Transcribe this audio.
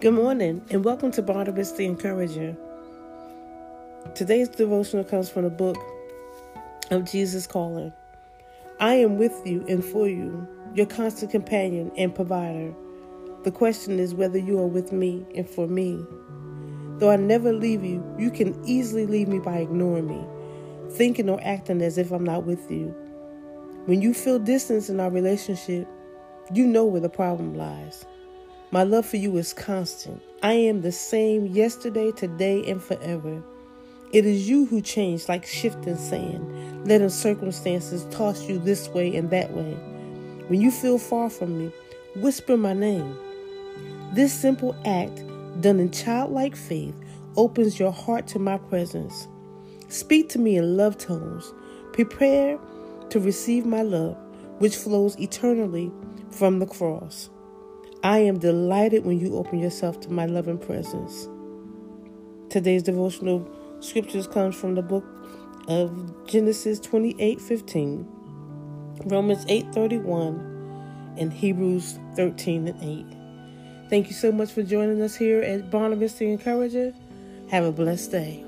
Good morning, and welcome to Barnabas the Encourager. Today's devotional comes from the book of Jesus Calling. I am with you and for you, your constant companion and provider. The question is whether you are with me and for me. Though I never leave you, you can easily leave me by ignoring me, thinking or acting as if I'm not with you. When you feel distance in our relationship, you know where the problem lies. My love for you is constant. I am the same yesterday, today, and forever. It is you who change like shifting sand, letting circumstances toss you this way and that way. When you feel far from me, whisper my name. This simple act, done in childlike faith, opens your heart to my presence. Speak to me in love tones. Prepare to receive my love, which flows eternally from the cross. I am delighted when you open yourself to my loving presence. Today's devotional scriptures comes from the book of Genesis 28:15, Romans 8:31, and Hebrews 13 and 8. Thank you so much for joining us here at Barnabas the Encourager. Have a blessed day.